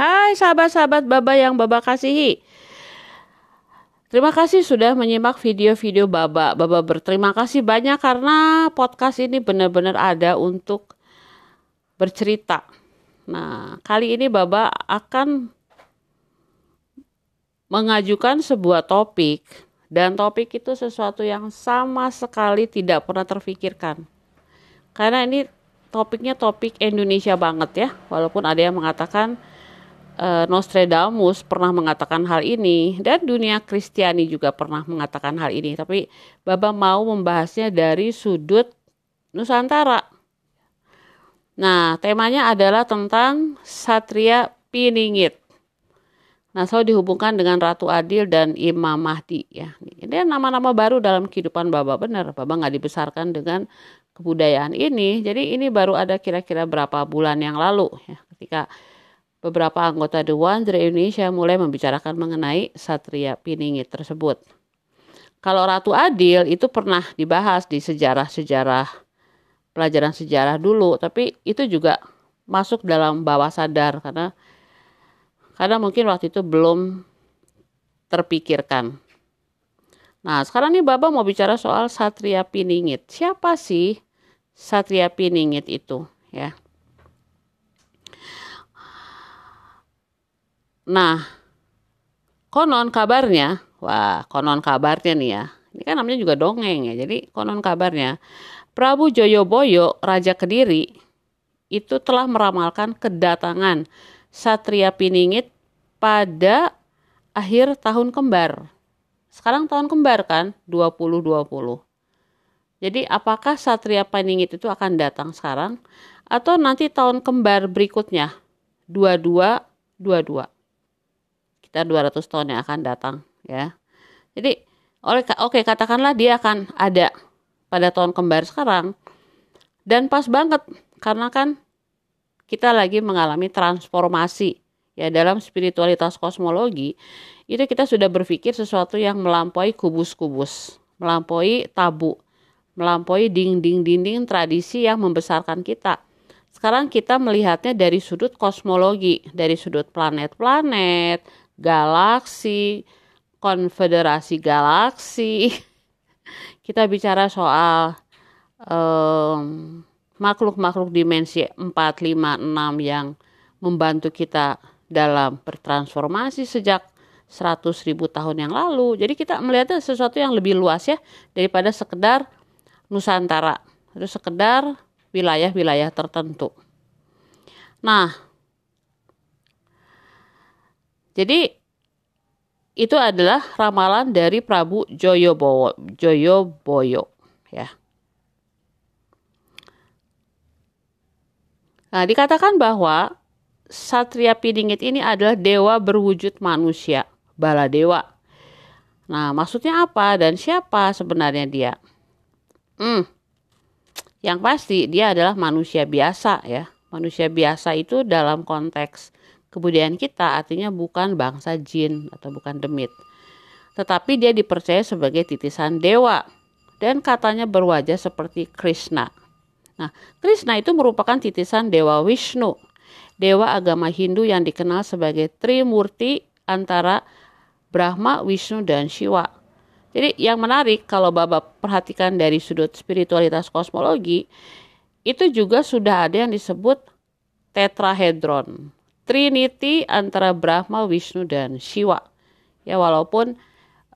Hai sahabat-sahabat Baba yang Baba kasihi. Terima kasih sudah menyimak video-video Baba. Baba berterima kasih banyak karena podcast ini benar-benar ada untuk bercerita. Nah, kali ini Baba akan mengajukan sebuah topik dan topik itu sesuatu yang sama sekali tidak pernah terfikirkan. Karena ini topiknya topik Indonesia banget ya, walaupun ada yang mengatakan uh, Nostradamus pernah mengatakan hal ini dan dunia Kristiani juga pernah mengatakan hal ini. Tapi Baba mau membahasnya dari sudut Nusantara. Nah, temanya adalah tentang Satria Piningit. Nah, selalu dihubungkan dengan Ratu Adil dan Imam Mahdi ya. Ini nama-nama baru dalam kehidupan Baba benar. Baba nggak dibesarkan dengan kebudayaan ini. Jadi ini baru ada kira-kira berapa bulan yang lalu ya ketika beberapa anggota Dewan dari Indonesia mulai membicarakan mengenai Satria Piningit tersebut. Kalau Ratu Adil itu pernah dibahas di sejarah-sejarah pelajaran sejarah dulu, tapi itu juga masuk dalam bawah sadar karena karena mungkin waktu itu belum terpikirkan. Nah, sekarang nih Baba mau bicara soal Satria Piningit. Siapa sih Satria Piningit itu, ya? Nah, konon kabarnya, wah konon kabarnya nih ya, ini kan namanya juga dongeng ya, jadi konon kabarnya Prabu Joyoboyo, Raja Kediri, itu telah meramalkan kedatangan Satria Piningit pada akhir tahun kembar. Sekarang tahun kembar kan, 2020. Jadi apakah Satria Piningit itu akan datang sekarang atau nanti tahun kembar berikutnya, 2222 sekitar 200 tahun yang akan datang ya. Jadi oleh oke katakanlah dia akan ada pada tahun kembar sekarang dan pas banget karena kan kita lagi mengalami transformasi ya dalam spiritualitas kosmologi itu kita sudah berpikir sesuatu yang melampaui kubus-kubus, melampaui tabu, melampaui dinding-dinding tradisi yang membesarkan kita. Sekarang kita melihatnya dari sudut kosmologi, dari sudut planet-planet, galaksi, konfederasi galaksi. Kita bicara soal makhluk-makhluk um, dimensi 4, 5, 6 yang membantu kita dalam bertransformasi sejak 100 ribu tahun yang lalu. Jadi kita melihatnya sesuatu yang lebih luas ya daripada sekedar Nusantara. Itu sekedar wilayah-wilayah tertentu. Nah, jadi itu adalah ramalan dari Prabu Joyobowo, Joyoboyo ya. Nah, dikatakan bahwa Satria Pidingit ini adalah dewa berwujud manusia, bala dewa. Nah, maksudnya apa dan siapa sebenarnya dia? Hmm, yang pasti dia adalah manusia biasa ya. Manusia biasa itu dalam konteks kebudayaan kita artinya bukan bangsa jin atau bukan demit. Tetapi dia dipercaya sebagai titisan dewa dan katanya berwajah seperti Krishna. Nah, Krishna itu merupakan titisan dewa Vishnu, dewa agama Hindu yang dikenal sebagai Trimurti antara Brahma, Vishnu, dan Shiva. Jadi yang menarik kalau Bapak perhatikan dari sudut spiritualitas kosmologi, itu juga sudah ada yang disebut tetrahedron. Trinity antara Brahma, Vishnu dan Shiva. Ya walaupun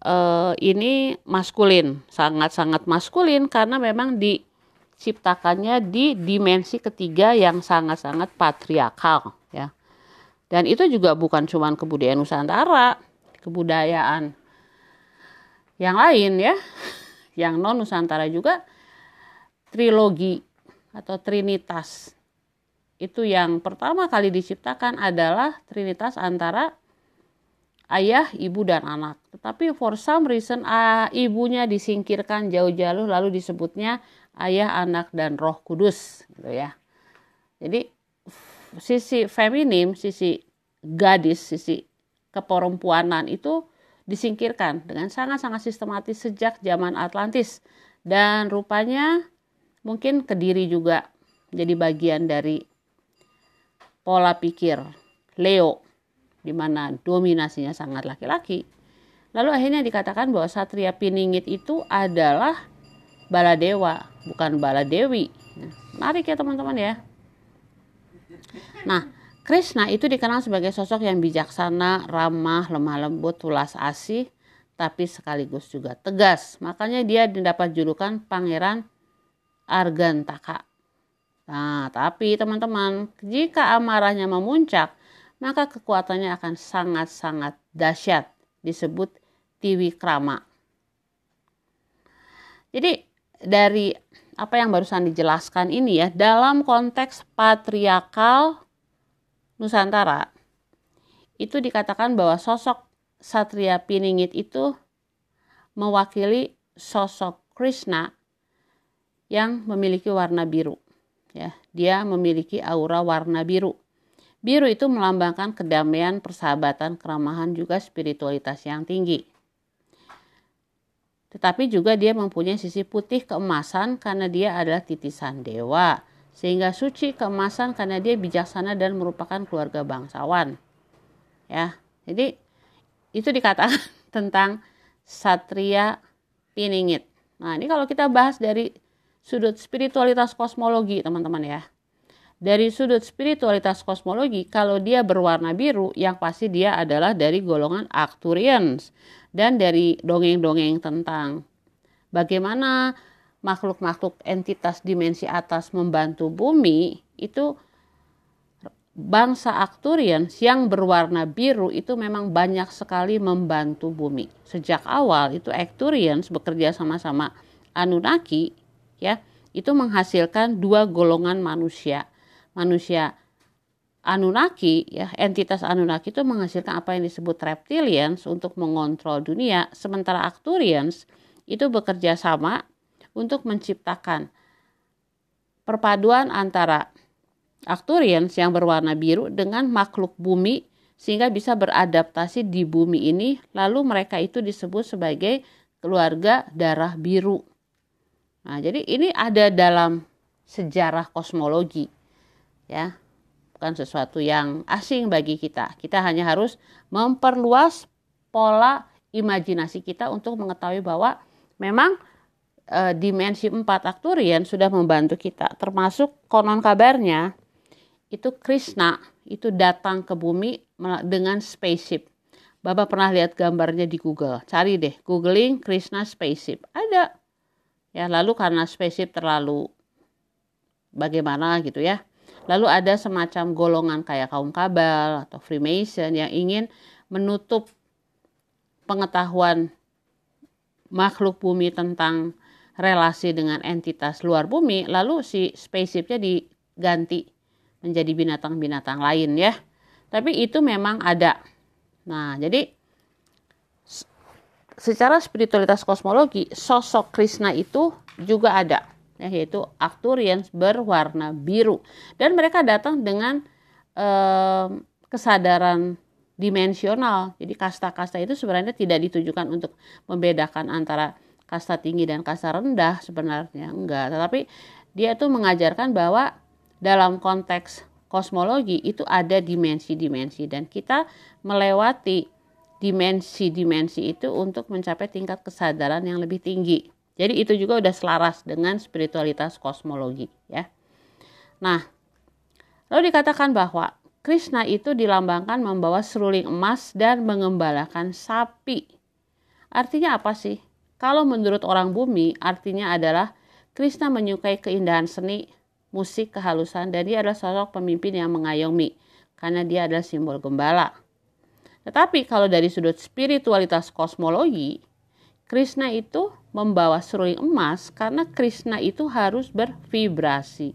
uh, ini maskulin, sangat-sangat maskulin karena memang diciptakannya di dimensi ketiga yang sangat-sangat patriarkal ya. Dan itu juga bukan cuma kebudayaan Nusantara, kebudayaan yang lain ya. Yang non Nusantara juga trilogi atau trinitas itu yang pertama kali diciptakan adalah trinitas antara ayah, ibu dan anak. Tetapi for some reason uh, ibunya disingkirkan jauh-jauh lalu disebutnya ayah, anak dan roh kudus gitu ya. Jadi sisi feminim, sisi gadis, sisi keperempuanan itu disingkirkan dengan sangat-sangat sistematis sejak zaman Atlantis dan rupanya mungkin Kediri juga jadi bagian dari pola pikir Leo di mana dominasinya sangat laki-laki. Lalu akhirnya dikatakan bahwa Satria Piningit itu adalah Baladewa, bukan Baladewi. Nah, menarik ya teman-teman ya. Nah, Krishna itu dikenal sebagai sosok yang bijaksana, ramah, lemah lembut, tulas asih, tapi sekaligus juga tegas. Makanya dia mendapat julukan Pangeran Argantaka. Nah, tapi teman-teman, jika amarahnya memuncak, maka kekuatannya akan sangat-sangat dahsyat, disebut Tiwikrama. Jadi dari apa yang barusan dijelaskan ini ya, dalam konteks patriarkal Nusantara, itu dikatakan bahwa sosok Satria Piningit itu mewakili sosok Krishna yang memiliki warna biru ya dia memiliki aura warna biru. Biru itu melambangkan kedamaian persahabatan keramahan juga spiritualitas yang tinggi. Tetapi juga dia mempunyai sisi putih keemasan karena dia adalah titisan dewa sehingga suci keemasan karena dia bijaksana dan merupakan keluarga bangsawan. Ya jadi itu dikatakan tentang satria piningit. Nah ini kalau kita bahas dari sudut spiritualitas kosmologi teman-teman ya. Dari sudut spiritualitas kosmologi, kalau dia berwarna biru, yang pasti dia adalah dari golongan Arcturians dan dari dongeng-dongeng tentang bagaimana makhluk-makhluk entitas dimensi atas membantu bumi itu bangsa Arcturians yang berwarna biru itu memang banyak sekali membantu bumi. Sejak awal itu Arcturians bekerja sama-sama Anunnaki ya itu menghasilkan dua golongan manusia. Manusia Anunnaki ya entitas Anunnaki itu menghasilkan apa yang disebut reptilians untuk mengontrol dunia sementara Arcturians itu bekerja sama untuk menciptakan perpaduan antara Arcturians yang berwarna biru dengan makhluk bumi sehingga bisa beradaptasi di bumi ini. Lalu mereka itu disebut sebagai keluarga darah biru Nah, jadi ini ada dalam sejarah kosmologi. Ya. Bukan sesuatu yang asing bagi kita. Kita hanya harus memperluas pola imajinasi kita untuk mengetahui bahwa memang e, dimensi 4 Arcturian sudah membantu kita. Termasuk konon kabarnya itu Krishna itu datang ke bumi dengan spaceship. Bapak pernah lihat gambarnya di Google. Cari deh, googling Krishna spaceship. Ada ya lalu karena spesifik terlalu bagaimana gitu ya. Lalu ada semacam golongan kayak kaum kabal atau Freemason yang ingin menutup pengetahuan makhluk bumi tentang relasi dengan entitas luar bumi lalu si spaceshipnya diganti menjadi binatang-binatang lain ya. Tapi itu memang ada. Nah jadi secara spiritualitas kosmologi sosok Krishna itu juga ada ya, yaitu Arcturians berwarna biru. Dan mereka datang dengan eh, kesadaran dimensional. Jadi kasta-kasta itu sebenarnya tidak ditujukan untuk membedakan antara kasta tinggi dan kasta rendah sebenarnya enggak. Tetapi dia itu mengajarkan bahwa dalam konteks kosmologi itu ada dimensi-dimensi. Dan kita melewati dimensi-dimensi itu untuk mencapai tingkat kesadaran yang lebih tinggi. Jadi itu juga udah selaras dengan spiritualitas kosmologi ya. Nah, lalu dikatakan bahwa Krishna itu dilambangkan membawa seruling emas dan mengembalakan sapi. Artinya apa sih? Kalau menurut orang bumi, artinya adalah Krishna menyukai keindahan seni, musik, kehalusan, dan dia adalah sosok pemimpin yang mengayomi karena dia adalah simbol gembala. Tetapi kalau dari sudut spiritualitas kosmologi, Krishna itu membawa seruling emas karena Krishna itu harus bervibrasi.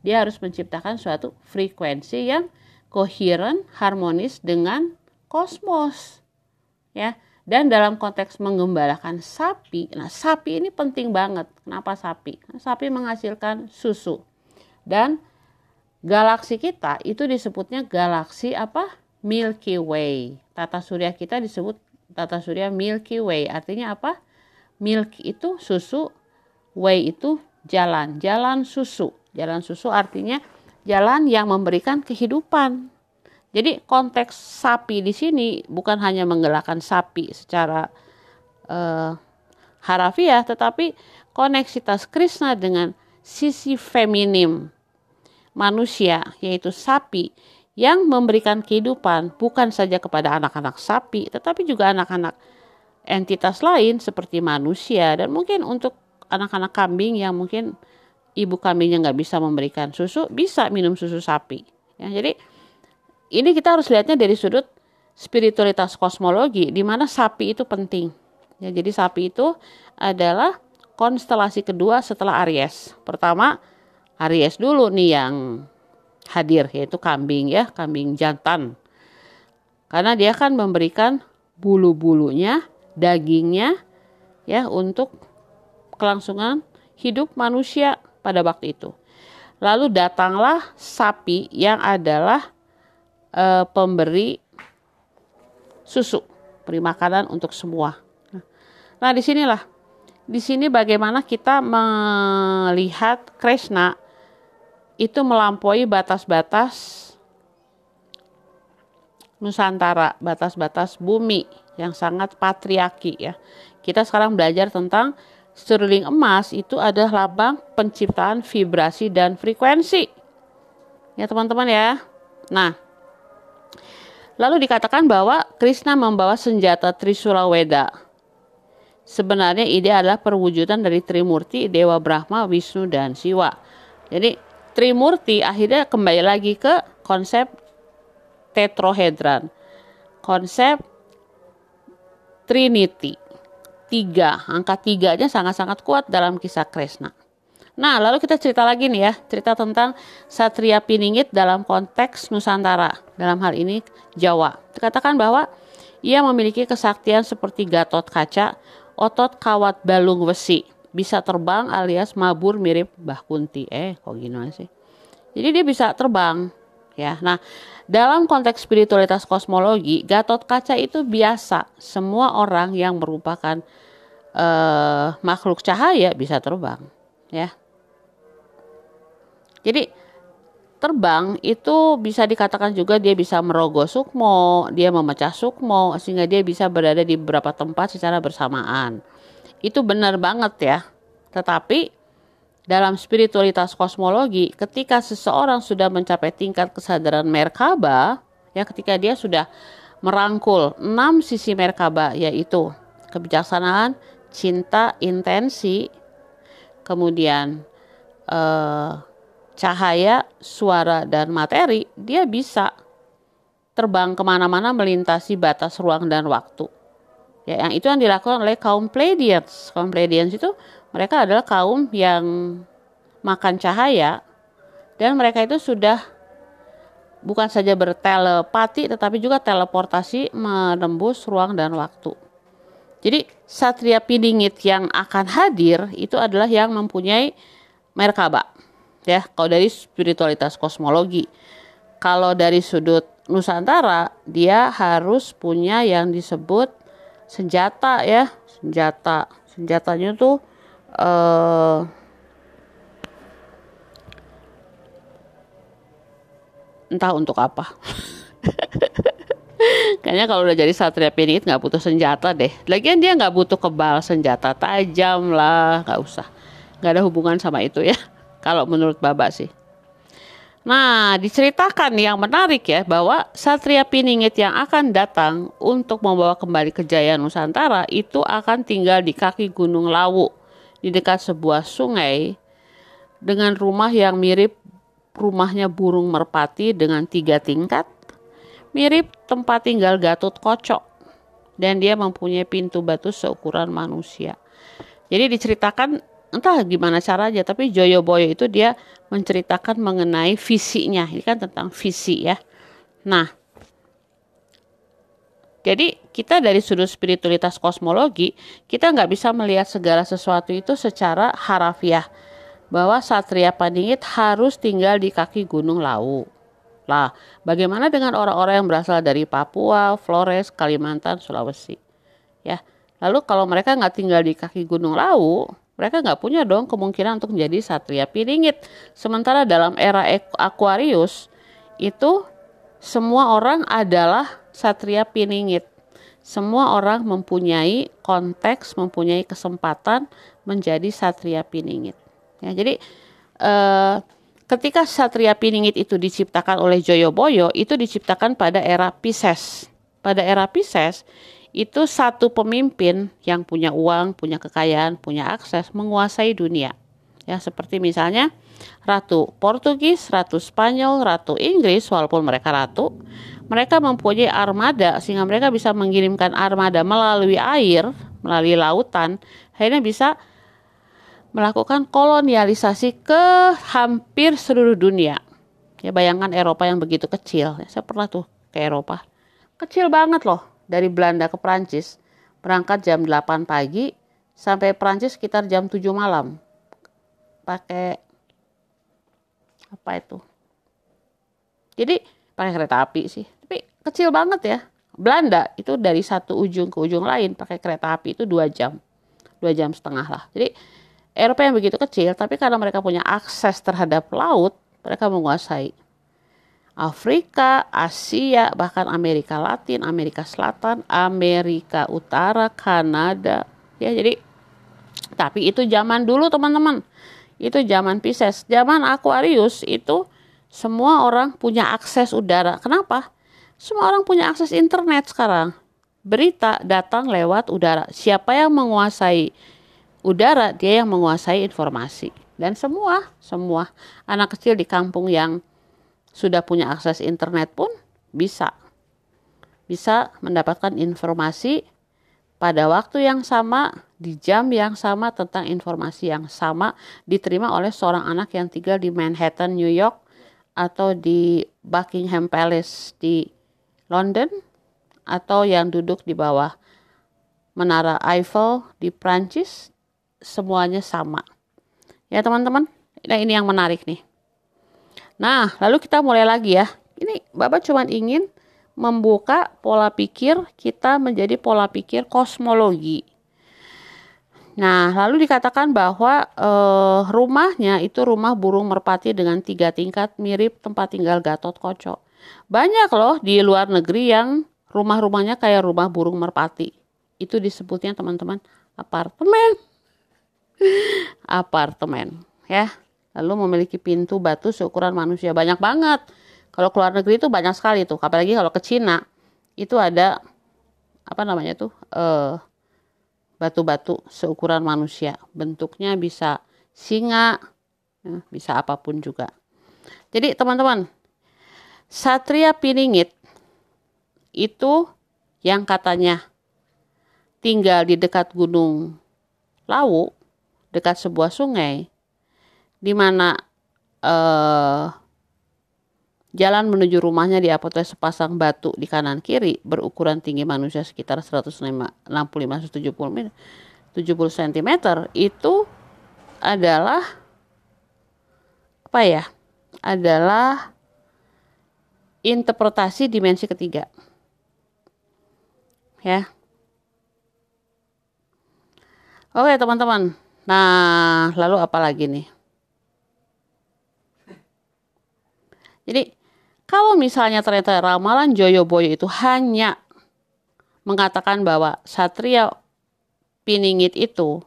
Dia harus menciptakan suatu frekuensi yang koheren, harmonis dengan kosmos. Ya. Dan dalam konteks mengembalakan sapi, nah sapi ini penting banget. Kenapa sapi? Sapi menghasilkan susu. Dan galaksi kita itu disebutnya galaksi apa? Milky Way tata surya kita disebut tata surya Milky Way. Artinya apa? Milk itu susu, way itu jalan, jalan susu. Jalan susu artinya jalan yang memberikan kehidupan. Jadi konteks sapi di sini bukan hanya menggelakkan sapi secara uh, harafiah, tetapi koneksitas Krishna dengan sisi feminim manusia, yaitu sapi, yang memberikan kehidupan bukan saja kepada anak-anak sapi, tetapi juga anak-anak entitas lain seperti manusia dan mungkin untuk anak-anak kambing yang mungkin ibu kambingnya nggak bisa memberikan susu bisa minum susu sapi. Ya, jadi ini kita harus lihatnya dari sudut spiritualitas kosmologi di mana sapi itu penting. Ya, jadi sapi itu adalah konstelasi kedua setelah Aries. Pertama Aries dulu nih yang hadir yaitu kambing ya, kambing jantan. Karena dia kan memberikan bulu-bulunya, dagingnya ya untuk kelangsungan hidup manusia pada waktu itu. Lalu datanglah sapi yang adalah e, pemberi susu, beri makanan untuk semua. Nah, di sinilah, di sini bagaimana kita melihat Krishna itu melampaui batas-batas Nusantara, batas-batas bumi yang sangat patriarki ya. Kita sekarang belajar tentang sterling emas itu adalah lambang penciptaan vibrasi dan frekuensi. Ya teman-teman ya. Nah, lalu dikatakan bahwa Krishna membawa senjata Trisula Weda. Sebenarnya ide adalah perwujudan dari Trimurti, Dewa Brahma, Wisnu, dan Siwa. Jadi Trimurti akhirnya kembali lagi ke konsep tetrohedran. Konsep Trinity. Tiga, angka tiganya sangat-sangat kuat dalam kisah Krishna. Nah, lalu kita cerita lagi nih ya, cerita tentang Satria Piningit dalam konteks Nusantara, dalam hal ini Jawa. Dikatakan bahwa ia memiliki kesaktian seperti Gatot Kaca, otot kawat balung besi, bisa terbang alias mabur mirip Mbah Kunti. Eh, kok gini sih? Jadi dia bisa terbang, ya. Nah, dalam konteks spiritualitas kosmologi, Gatot Kaca itu biasa. Semua orang yang merupakan uh, makhluk cahaya bisa terbang, ya. Jadi terbang itu bisa dikatakan juga dia bisa merogoh sukmo, dia memecah sukmo sehingga dia bisa berada di beberapa tempat secara bersamaan. Itu benar banget ya. Tetapi dalam spiritualitas kosmologi, ketika seseorang sudah mencapai tingkat kesadaran Merkaba, ya ketika dia sudah merangkul enam sisi Merkaba yaitu kebijaksanaan, cinta, intensi, kemudian eh, cahaya, suara, dan materi, dia bisa terbang ke mana-mana melintasi batas ruang dan waktu. Ya, yang itu yang dilakukan oleh kaum Pleiadians. Kaum Pleiadians itu mereka adalah kaum yang makan cahaya dan mereka itu sudah bukan saja bertelepati tetapi juga teleportasi menembus ruang dan waktu. Jadi Satria Pidingit yang akan hadir itu adalah yang mempunyai Merkaba. Ya, kalau dari spiritualitas kosmologi. Kalau dari sudut Nusantara, dia harus punya yang disebut senjata ya. Senjata. Senjatanya tuh uh, entah untuk apa. Kayaknya kalau udah jadi satria pinit nggak butuh senjata deh. Lagian dia nggak butuh kebal senjata tajam lah nggak usah. Nggak ada hubungan sama itu ya. Kalau menurut Baba sih Nah, diceritakan yang menarik ya bahwa Satria Piningit yang akan datang untuk membawa kembali kejayaan Nusantara itu akan tinggal di kaki Gunung Lawu di dekat sebuah sungai dengan rumah yang mirip rumahnya burung merpati dengan tiga tingkat, mirip tempat tinggal Gatot Kocok dan dia mempunyai pintu batu seukuran manusia. Jadi diceritakan entah gimana caranya tapi Joyoboyo itu dia menceritakan mengenai visinya ini kan tentang visi ya nah jadi kita dari sudut spiritualitas kosmologi kita nggak bisa melihat segala sesuatu itu secara harafiah bahwa Satria Padingit harus tinggal di kaki Gunung Lawu. Lah, bagaimana dengan orang-orang yang berasal dari Papua, Flores, Kalimantan, Sulawesi? Ya, lalu kalau mereka nggak tinggal di kaki Gunung Lawu, mereka nggak punya dong kemungkinan untuk menjadi satria piringit. Sementara dalam era Aquarius itu semua orang adalah satria piningit. Semua orang mempunyai konteks, mempunyai kesempatan menjadi satria piningit. Ya, jadi eh, ketika satria piningit itu diciptakan oleh Joyoboyo, itu diciptakan pada era Pisces. Pada era Pisces, itu satu pemimpin yang punya uang, punya kekayaan, punya akses, menguasai dunia. Ya, seperti misalnya Ratu Portugis, Ratu Spanyol, Ratu Inggris, walaupun mereka ratu, mereka mempunyai armada sehingga mereka bisa mengirimkan armada melalui air, melalui lautan, akhirnya bisa melakukan kolonialisasi ke hampir seluruh dunia. Ya bayangkan Eropa yang begitu kecil. Ya, saya pernah tuh ke Eropa. Kecil banget loh dari Belanda ke Prancis. Berangkat jam 8 pagi sampai Prancis sekitar jam 7 malam. Pakai apa itu? Jadi pakai kereta api sih tapi kecil banget ya Belanda itu dari satu ujung ke ujung lain pakai kereta api itu dua jam dua jam setengah lah jadi Eropa yang begitu kecil tapi karena mereka punya akses terhadap laut mereka menguasai Afrika, Asia, bahkan Amerika Latin, Amerika Selatan, Amerika Utara, Kanada. Ya, jadi tapi itu zaman dulu teman-teman. Itu zaman Pisces. Zaman Aquarius itu semua orang punya akses udara. Kenapa? Semua orang punya akses internet sekarang. Berita datang lewat udara. Siapa yang menguasai udara, dia yang menguasai informasi. Dan semua, semua anak kecil di kampung yang sudah punya akses internet pun bisa bisa mendapatkan informasi pada waktu yang sama, di jam yang sama tentang informasi yang sama diterima oleh seorang anak yang tinggal di Manhattan, New York atau di Buckingham Palace di London atau yang duduk di bawah Menara Eiffel di Prancis semuanya sama. Ya teman-teman, nah ini yang menarik nih. Nah, lalu kita mulai lagi ya. Ini Bapak cuma ingin membuka pola pikir kita menjadi pola pikir kosmologi. Nah, lalu dikatakan bahwa eh, rumahnya itu rumah burung merpati dengan tiga tingkat mirip tempat tinggal Gatot Koco. Banyak loh di luar negeri yang rumah-rumahnya kayak rumah burung merpati. Itu disebutnya teman-teman apartemen. apartemen, ya. Lalu memiliki pintu batu seukuran manusia banyak banget. Kalau keluar negeri itu banyak sekali tuh, apalagi kalau ke Cina itu ada apa namanya tuh eh, batu-batu seukuran manusia. Bentuknya bisa singa, ya, bisa apa pun juga. Jadi teman-teman, Satria Piningit itu yang katanya tinggal di dekat gunung Lawu, dekat sebuah sungai, di mana eh, Jalan menuju rumahnya diapit sepasang batu di kanan kiri berukuran tinggi manusia sekitar 165 170 70 cm itu adalah apa ya? Adalah interpretasi dimensi ketiga. Ya. Oke, teman-teman. Nah, lalu apa lagi nih? Jadi kalau misalnya ternyata ramalan Joyoboyo itu hanya mengatakan bahwa Satria Piningit itu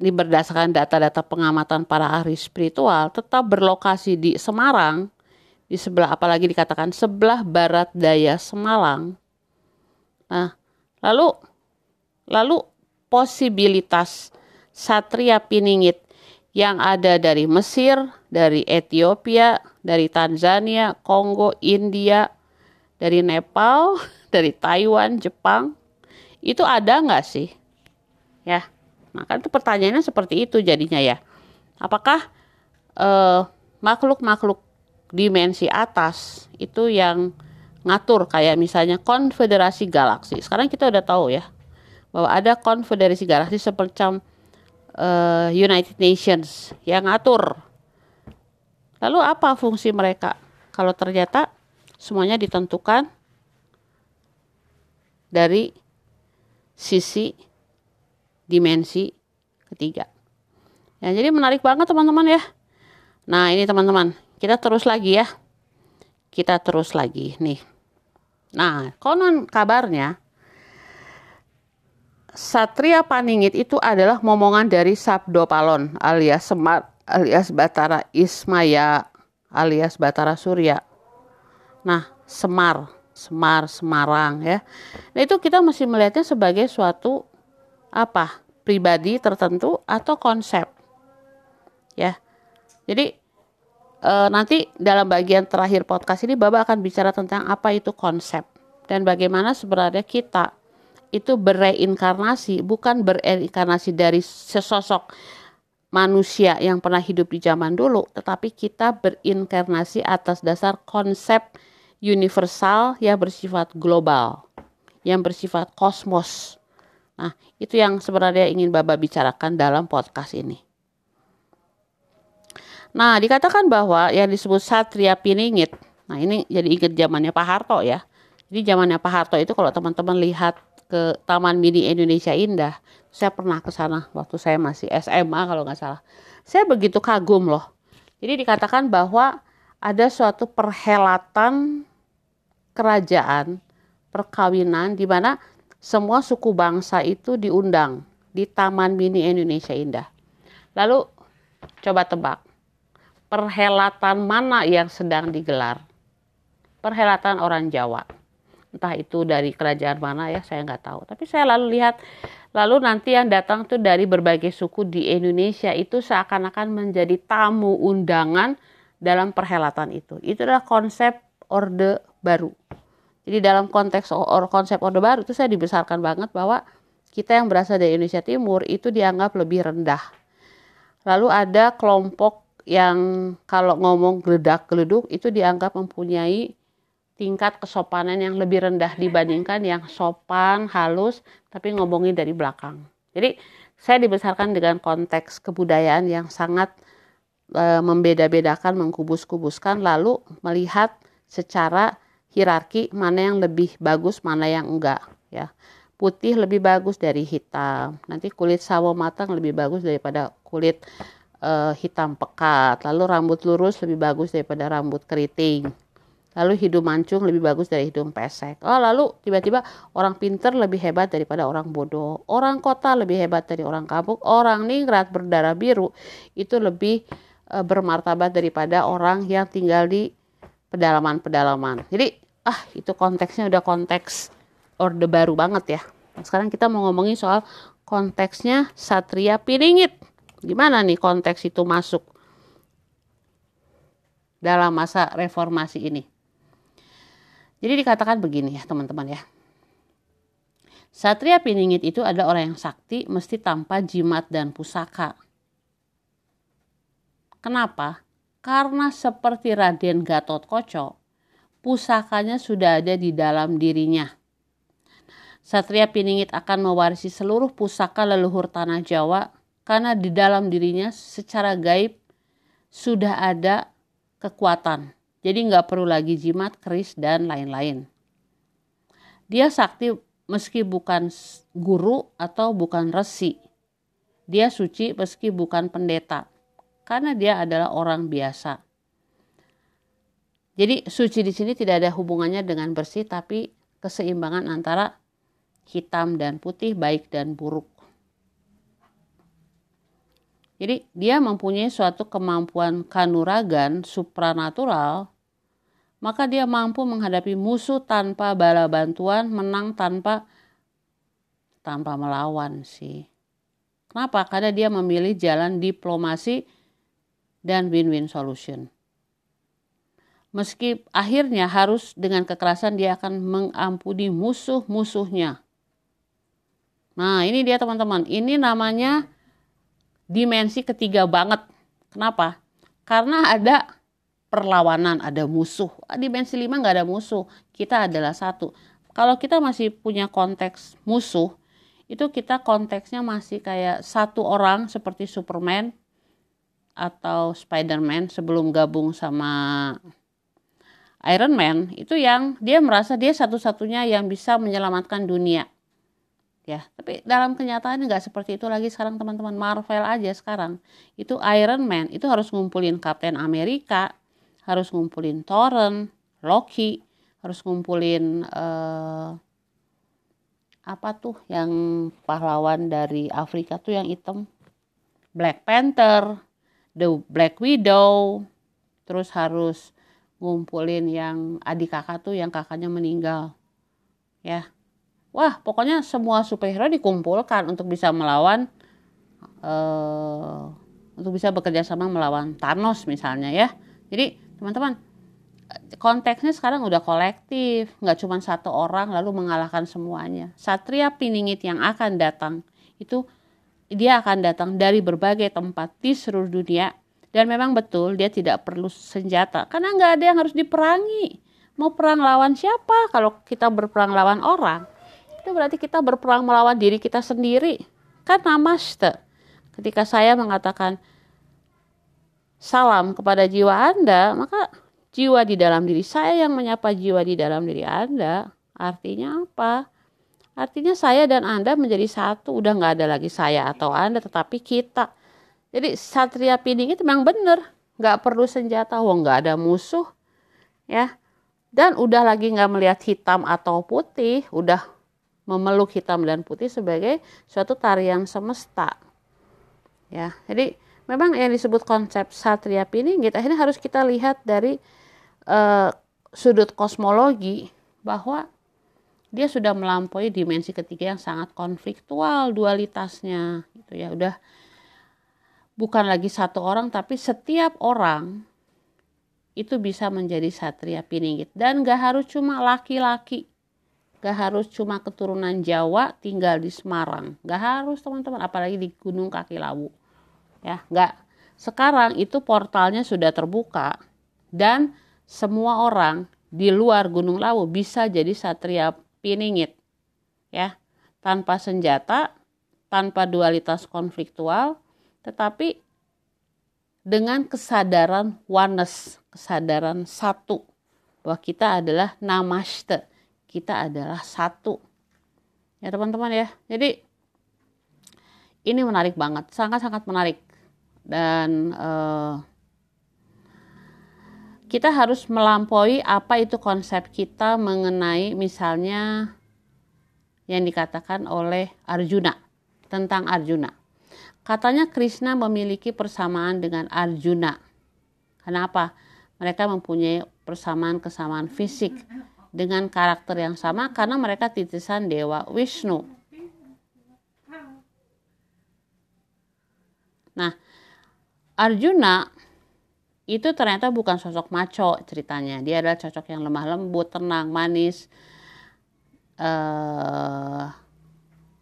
berdasarkan data-data pengamatan para ahli spiritual tetap berlokasi di Semarang di sebelah apalagi dikatakan sebelah barat daya Semalang. Nah, lalu lalu posibilitas Satria Piningit yang ada dari Mesir, dari Ethiopia, dari Tanzania, Kongo, India, dari Nepal, dari Taiwan, Jepang, itu ada nggak sih? Ya, kan itu pertanyaannya seperti itu jadinya ya. Apakah eh, makhluk-makhluk dimensi atas itu yang ngatur kayak misalnya konfederasi galaksi. Sekarang kita udah tahu ya bahwa ada konfederasi galaksi semacam uh, United Nations yang ngatur. Lalu apa fungsi mereka? Kalau ternyata semuanya ditentukan dari sisi dimensi ketiga. Ya, jadi menarik banget teman-teman ya. Nah, ini teman-teman, kita terus lagi ya. kita terus lagi nih. Nah, konon kabarnya Satria Paningit itu adalah momongan dari Sabdo Palon alias Semar alias Batara Ismaya alias Batara Surya. Nah, Semar, Semar, Semarang ya. Nah, itu kita mesti melihatnya sebagai suatu apa? pribadi tertentu atau konsep. Ya. Jadi e, nanti dalam bagian terakhir podcast ini Baba akan bicara tentang apa itu konsep dan bagaimana sebenarnya kita itu bereinkarnasi bukan bereinkarnasi dari sesosok manusia yang pernah hidup di zaman dulu, tetapi kita berinkarnasi atas dasar konsep universal yang bersifat global, yang bersifat kosmos. Nah, itu yang sebenarnya ingin Baba bicarakan dalam podcast ini. Nah, dikatakan bahwa yang disebut Satria Piningit, nah ini jadi ingat zamannya Pak Harto ya. Jadi zamannya Pak Harto itu kalau teman-teman lihat ke Taman Mini Indonesia Indah. Saya pernah ke sana waktu saya masih SMA kalau nggak salah. Saya begitu kagum loh. Jadi dikatakan bahwa ada suatu perhelatan kerajaan perkawinan di mana semua suku bangsa itu diundang di Taman Mini Indonesia Indah. Lalu coba tebak, perhelatan mana yang sedang digelar? Perhelatan orang Jawa entah itu dari kerajaan mana ya saya nggak tahu. Tapi saya lalu lihat lalu nanti yang datang tuh dari berbagai suku di Indonesia itu seakan-akan menjadi tamu undangan dalam perhelatan itu. Itu adalah konsep orde baru. Jadi dalam konteks or, konsep orde baru itu saya dibesarkan banget bahwa kita yang berasal dari Indonesia Timur itu dianggap lebih rendah. Lalu ada kelompok yang kalau ngomong geledak geleduk itu dianggap mempunyai tingkat kesopanan yang lebih rendah dibandingkan yang sopan, halus, tapi ngomongin dari belakang. Jadi saya dibesarkan dengan konteks kebudayaan yang sangat e, membeda-bedakan, mengkubus-kubuskan, lalu melihat secara hierarki mana yang lebih bagus, mana yang enggak. Ya, putih lebih bagus dari hitam. Nanti kulit sawo matang lebih bagus daripada kulit e, hitam pekat. Lalu rambut lurus lebih bagus daripada rambut keriting lalu hidung mancung lebih bagus dari hidung pesek. Oh, lalu tiba-tiba orang pinter lebih hebat daripada orang bodoh. Orang kota lebih hebat dari orang kampung. Orang ningrat berdarah biru itu lebih e, bermartabat daripada orang yang tinggal di pedalaman-pedalaman. Jadi, ah itu konteksnya udah konteks orde baru banget ya. Sekarang kita mau ngomongin soal konteksnya Satria Piringit. Gimana nih konteks itu masuk dalam masa reformasi ini? Jadi dikatakan begini ya teman-teman ya. Satria Piningit itu ada orang yang sakti mesti tanpa jimat dan pusaka. Kenapa? Karena seperti Raden Gatot Koco, pusakanya sudah ada di dalam dirinya. Satria Piningit akan mewarisi seluruh pusaka leluhur tanah Jawa karena di dalam dirinya secara gaib sudah ada kekuatan jadi nggak perlu lagi jimat, keris, dan lain-lain. Dia sakti meski bukan guru atau bukan resi. Dia suci meski bukan pendeta. Karena dia adalah orang biasa. Jadi suci di sini tidak ada hubungannya dengan bersih tapi keseimbangan antara hitam dan putih, baik dan buruk. Jadi dia mempunyai suatu kemampuan kanuragan supranatural maka dia mampu menghadapi musuh tanpa bala bantuan, menang tanpa tanpa melawan sih. Kenapa? Karena dia memilih jalan diplomasi dan win-win solution. Meski akhirnya harus dengan kekerasan dia akan mengampuni musuh-musuhnya. Nah ini dia teman-teman, ini namanya dimensi ketiga banget. Kenapa? Karena ada perlawanan, ada musuh. Dimensi lima nggak ada musuh, kita adalah satu. Kalau kita masih punya konteks musuh, itu kita konteksnya masih kayak satu orang seperti Superman atau Spider-Man sebelum gabung sama Iron Man itu yang dia merasa dia satu-satunya yang bisa menyelamatkan dunia ya tapi dalam kenyataan nggak seperti itu lagi. Sekarang teman-teman Marvel aja sekarang. Itu Iron Man itu harus ngumpulin Captain Amerika harus ngumpulin torrent, Loki harus ngumpulin uh, apa tuh yang pahlawan dari Afrika tuh yang hitam? Black Panther The Black Widow terus harus ngumpulin yang adik kakak tuh yang kakaknya meninggal. Ya wah pokoknya semua superhero dikumpulkan untuk bisa melawan uh, untuk bisa bekerja sama melawan Thanos misalnya ya jadi teman-teman konteksnya sekarang udah kolektif nggak cuma satu orang lalu mengalahkan semuanya satria piningit yang akan datang itu dia akan datang dari berbagai tempat di seluruh dunia dan memang betul dia tidak perlu senjata karena nggak ada yang harus diperangi. Mau perang lawan siapa? Kalau kita berperang lawan orang, itu berarti kita berperang melawan diri kita sendiri. Kan namaste. Ketika saya mengatakan salam kepada jiwa Anda, maka jiwa di dalam diri saya yang menyapa jiwa di dalam diri Anda. Artinya apa? Artinya saya dan Anda menjadi satu, udah nggak ada lagi saya atau Anda, tetapi kita jadi Satria Pining itu memang benar, nggak perlu senjata, wong nggak ada musuh, ya. Dan udah lagi nggak melihat hitam atau putih, udah memeluk hitam dan putih sebagai suatu tarian semesta, ya. Jadi memang yang disebut konsep Satria Pining, kita akhirnya harus kita lihat dari uh, sudut kosmologi bahwa dia sudah melampaui dimensi ketiga yang sangat konfliktual dualitasnya gitu ya. Udah bukan lagi satu orang tapi setiap orang itu bisa menjadi satria piningit dan gak harus cuma laki-laki gak harus cuma keturunan Jawa tinggal di Semarang. Gak harus teman-teman apalagi di Gunung Kaki Lawu. Ya gak sekarang itu portalnya sudah terbuka dan semua orang di luar Gunung Lawu bisa jadi satria piningit. Ya tanpa senjata tanpa dualitas konfliktual tetapi dengan kesadaran oneness, kesadaran satu bahwa kita adalah namaste, kita adalah satu. Ya teman-teman ya. Jadi ini menarik banget, sangat-sangat menarik dan uh, kita harus melampaui apa itu konsep kita mengenai misalnya yang dikatakan oleh Arjuna tentang Arjuna. Katanya Krishna memiliki persamaan dengan Arjuna. Kenapa? Mereka mempunyai persamaan-kesamaan fisik dengan karakter yang sama karena mereka titisan dewa Vishnu. Nah, Arjuna itu ternyata bukan sosok maco ceritanya. Dia adalah sosok yang lemah lembut, tenang, manis. Uh,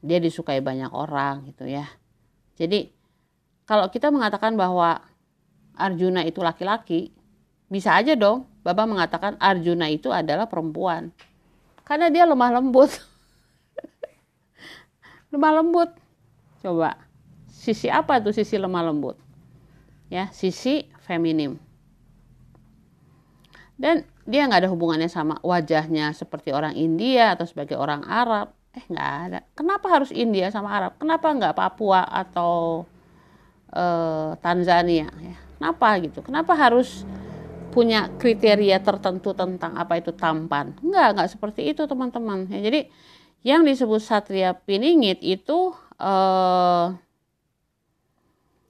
dia disukai banyak orang gitu ya. Jadi kalau kita mengatakan bahwa Arjuna itu laki-laki, bisa aja dong Bapak mengatakan Arjuna itu adalah perempuan. Karena dia lemah lembut. lemah lembut. Coba, sisi apa tuh sisi lemah lembut? Ya, sisi feminim. Dan dia nggak ada hubungannya sama wajahnya seperti orang India atau sebagai orang Arab eh nggak ada kenapa harus India sama Arab kenapa nggak Papua atau uh, Tanzania ya kenapa gitu kenapa harus punya kriteria tertentu tentang apa itu tampan nggak nggak seperti itu teman-teman ya jadi yang disebut satria piningit itu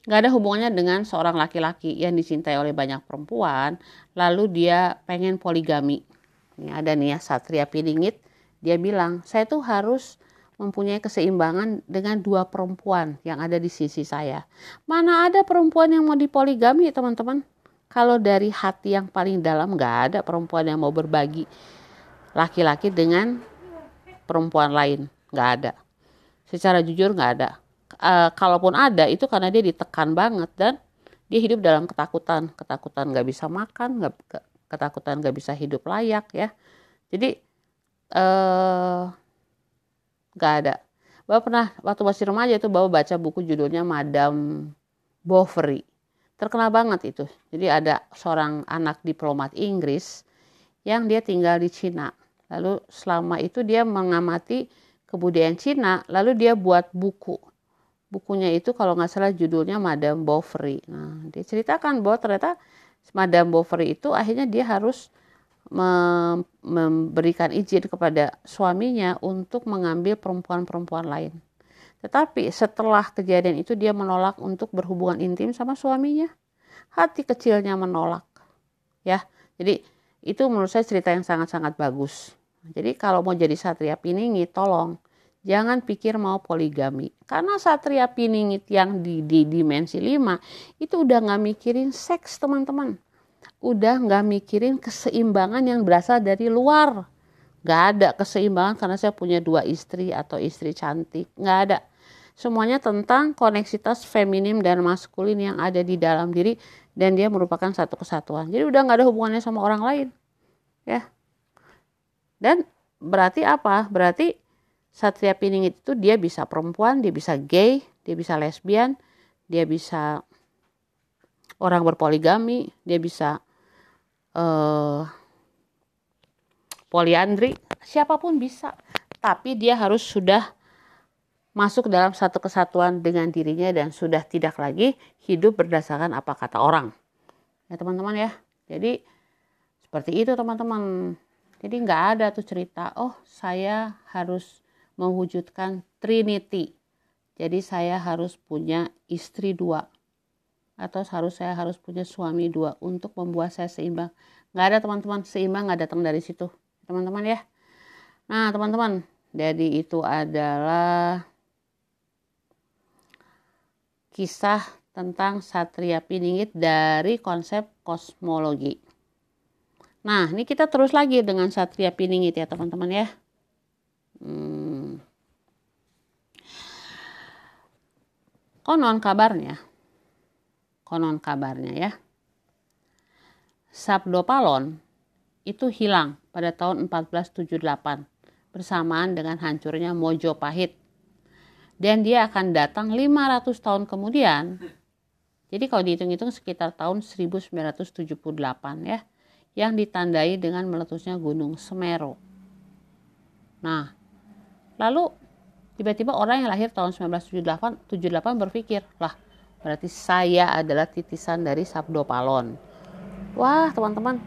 nggak ada hubungannya dengan seorang laki-laki yang dicintai oleh banyak perempuan lalu dia pengen poligami ini ada nih ya satria piningit dia bilang, saya tuh harus mempunyai keseimbangan dengan dua perempuan yang ada di sisi saya. Mana ada perempuan yang mau dipoligami teman-teman? Kalau dari hati yang paling dalam nggak ada perempuan yang mau berbagi laki-laki dengan perempuan lain. Nggak ada. Secara jujur nggak ada. E, kalaupun ada itu karena dia ditekan banget dan dia hidup dalam ketakutan. Ketakutan nggak bisa makan, nggak ketakutan nggak bisa hidup layak ya. Jadi eh nggak ada. Bapak pernah waktu masih remaja itu bawa baca buku judulnya Madam Bovary. Terkenal banget itu. Jadi ada seorang anak diplomat Inggris yang dia tinggal di Cina. Lalu selama itu dia mengamati kebudayaan Cina, lalu dia buat buku. Bukunya itu kalau nggak salah judulnya Madame Bovary. Nah, dia ceritakan bahwa ternyata Madame Bovary itu akhirnya dia harus memberikan izin kepada suaminya untuk mengambil perempuan-perempuan lain. Tetapi setelah kejadian itu dia menolak untuk berhubungan intim sama suaminya. Hati kecilnya menolak. Ya. Jadi itu menurut saya cerita yang sangat-sangat bagus. Jadi kalau mau jadi satria piningi tolong jangan pikir mau poligami. Karena satria piningit yang di, di dimensi 5 itu udah nggak mikirin seks teman-teman. Udah nggak mikirin keseimbangan yang berasal dari luar. Gak ada keseimbangan karena saya punya dua istri atau istri cantik. Gak ada semuanya tentang koneksitas feminim dan maskulin yang ada di dalam diri dan dia merupakan satu kesatuan. Jadi udah nggak ada hubungannya sama orang lain, ya. Dan berarti apa? Berarti Satria Pining itu dia bisa perempuan, dia bisa gay, dia bisa lesbian, dia bisa orang berpoligami, dia bisa uh, poliandri, siapa pun bisa. Tapi dia harus sudah masuk dalam satu kesatuan dengan dirinya dan sudah tidak lagi hidup berdasarkan apa kata orang. Ya teman-teman ya. Jadi seperti itu teman-teman. Jadi nggak ada tuh cerita, oh saya harus mewujudkan Trinity. Jadi saya harus punya istri dua. Atau harus saya harus punya suami dua untuk membuat saya seimbang. Nggak ada teman-teman, seimbang nggak datang dari situ. Teman-teman ya. Nah teman-teman, jadi itu adalah kisah tentang Satria Piningit dari konsep kosmologi. Nah, ini kita terus lagi dengan Satria Piningit ya teman-teman ya. Hmm. Konon kabarnya, konon kabarnya ya, Sabdo Palon itu hilang pada tahun 1478 bersamaan dengan hancurnya Mojopahit dan dia akan datang 500 tahun kemudian. Jadi kalau dihitung-hitung sekitar tahun 1978 ya, yang ditandai dengan meletusnya Gunung Semeru. Nah, lalu tiba-tiba orang yang lahir tahun 1978 78 berpikir, lah berarti saya adalah titisan dari Sabdo Palon. Wah teman-teman,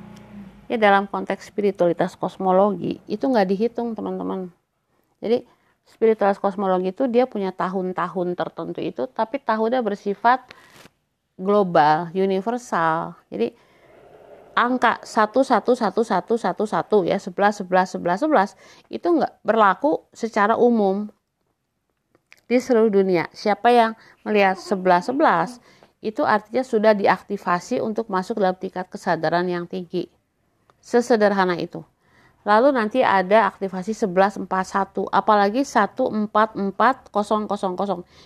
ya dalam konteks spiritualitas kosmologi itu nggak dihitung teman-teman. Jadi spiritualis kosmologi itu dia punya tahun-tahun tertentu itu tapi tahunnya bersifat global, universal. Jadi angka 1 1 1 1 1 1 ya 11 11 11 11 itu enggak berlaku secara umum di seluruh dunia. Siapa yang melihat 11 11 itu artinya sudah diaktifasi untuk masuk dalam tingkat kesadaran yang tinggi. Sesederhana itu. Lalu nanti ada aktivasi 1141, apalagi 14400.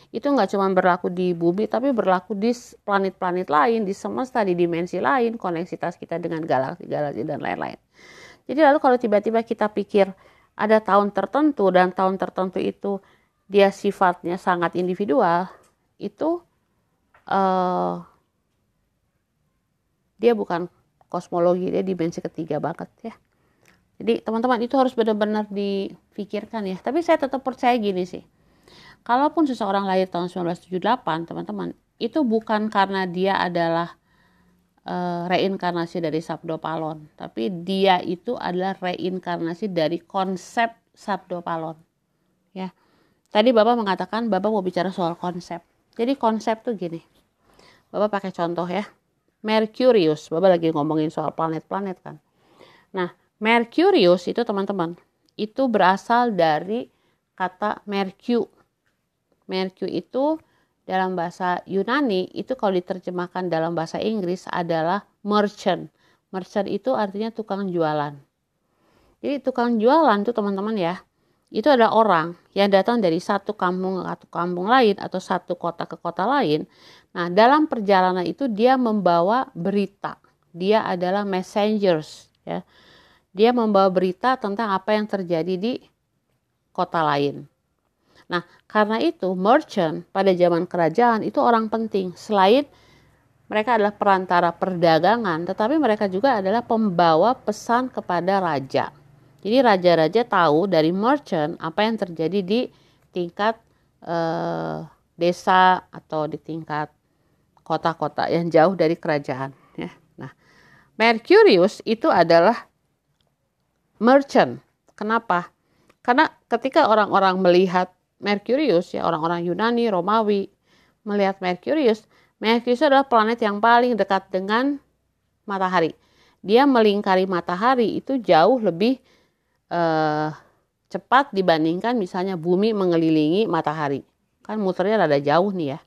Itu nggak cuma berlaku di bumi, tapi berlaku di planet-planet lain, di semesta, di dimensi lain, koneksitas kita dengan galaksi-galaksi dan lain-lain. Jadi lalu kalau tiba-tiba kita pikir ada tahun tertentu dan tahun tertentu itu dia sifatnya sangat individual, itu uh, dia bukan kosmologi, dia dimensi ketiga banget ya. Jadi teman-teman itu harus benar-benar dipikirkan ya. Tapi saya tetap percaya gini sih. Kalaupun seseorang lahir tahun 1978, teman-teman, itu bukan karena dia adalah uh, reinkarnasi dari Sabdo Palon, tapi dia itu adalah reinkarnasi dari konsep Sabdo Palon. Ya. Tadi Bapak mengatakan Bapak mau bicara soal konsep. Jadi konsep tuh gini. Bapak pakai contoh ya. Mercurius, Bapak lagi ngomongin soal planet-planet kan. Nah, Mercurius itu teman-teman, itu berasal dari kata mercu. Mercu itu dalam bahasa Yunani itu kalau diterjemahkan dalam bahasa Inggris adalah merchant. Merchant itu artinya tukang jualan. Jadi tukang jualan itu teman-teman ya, itu adalah orang yang datang dari satu kampung ke satu kampung lain atau satu kota ke kota lain. Nah, dalam perjalanan itu dia membawa berita. Dia adalah messengers ya dia membawa berita tentang apa yang terjadi di kota lain. Nah, karena itu merchant pada zaman kerajaan itu orang penting. Selain mereka adalah perantara perdagangan, tetapi mereka juga adalah pembawa pesan kepada raja. Jadi raja-raja tahu dari merchant apa yang terjadi di tingkat eh, desa atau di tingkat kota-kota yang jauh dari kerajaan. Ya. Nah, Mercurius itu adalah merchant. Kenapa? Karena ketika orang-orang melihat Merkurius ya orang-orang Yunani, Romawi melihat Merkurius, Merkurius adalah planet yang paling dekat dengan matahari. Dia melingkari matahari itu jauh lebih uh, cepat dibandingkan misalnya bumi mengelilingi matahari. Kan muternya rada jauh nih ya.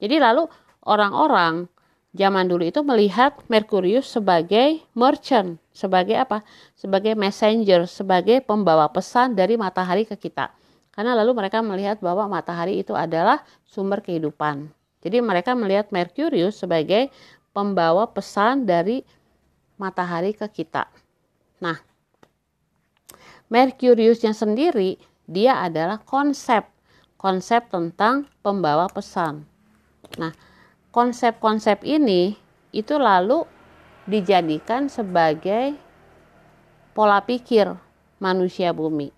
Jadi lalu orang-orang zaman dulu itu melihat Merkurius sebagai merchant, sebagai apa? Sebagai messenger, sebagai pembawa pesan dari matahari ke kita. Karena lalu mereka melihat bahwa matahari itu adalah sumber kehidupan. Jadi mereka melihat Merkurius sebagai pembawa pesan dari matahari ke kita. Nah, Merkuriusnya sendiri dia adalah konsep, konsep tentang pembawa pesan. Nah, konsep-konsep ini itu lalu dijadikan sebagai pola pikir manusia bumi.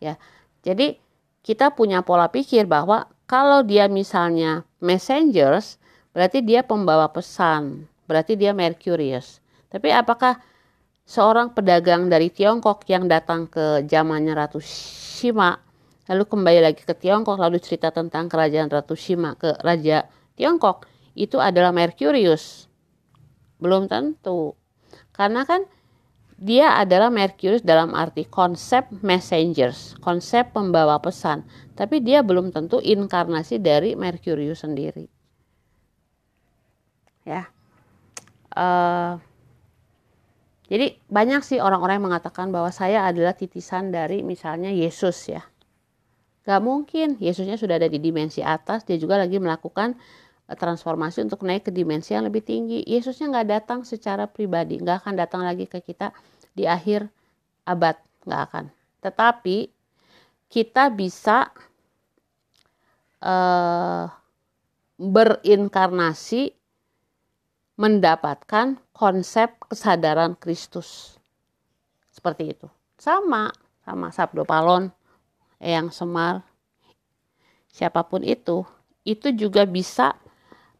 Ya. Jadi kita punya pola pikir bahwa kalau dia misalnya messengers, berarti dia pembawa pesan, berarti dia Mercurius. Tapi apakah seorang pedagang dari Tiongkok yang datang ke zamannya Ratu Shima lalu kembali lagi ke Tiongkok lalu cerita tentang kerajaan Ratu Shima ke Raja Tiongkok itu adalah Merkurius belum tentu. Karena kan dia adalah Merkurius dalam arti konsep messengers konsep pembawa pesan. Tapi dia belum tentu inkarnasi dari Merkurius sendiri. Ya. Uh, jadi banyak sih orang-orang yang mengatakan bahwa saya adalah titisan dari misalnya Yesus ya. Gak mungkin, Yesusnya sudah ada di dimensi atas, dia juga lagi melakukan transformasi untuk naik ke dimensi yang lebih tinggi. Yesusnya gak datang secara pribadi, gak akan datang lagi ke kita di akhir abad, gak akan. Tetapi kita bisa uh, berinkarnasi mendapatkan konsep kesadaran Kristus. Seperti itu. Sama, sama Sabdo Palon Eyang Semar, siapa pun itu, itu juga bisa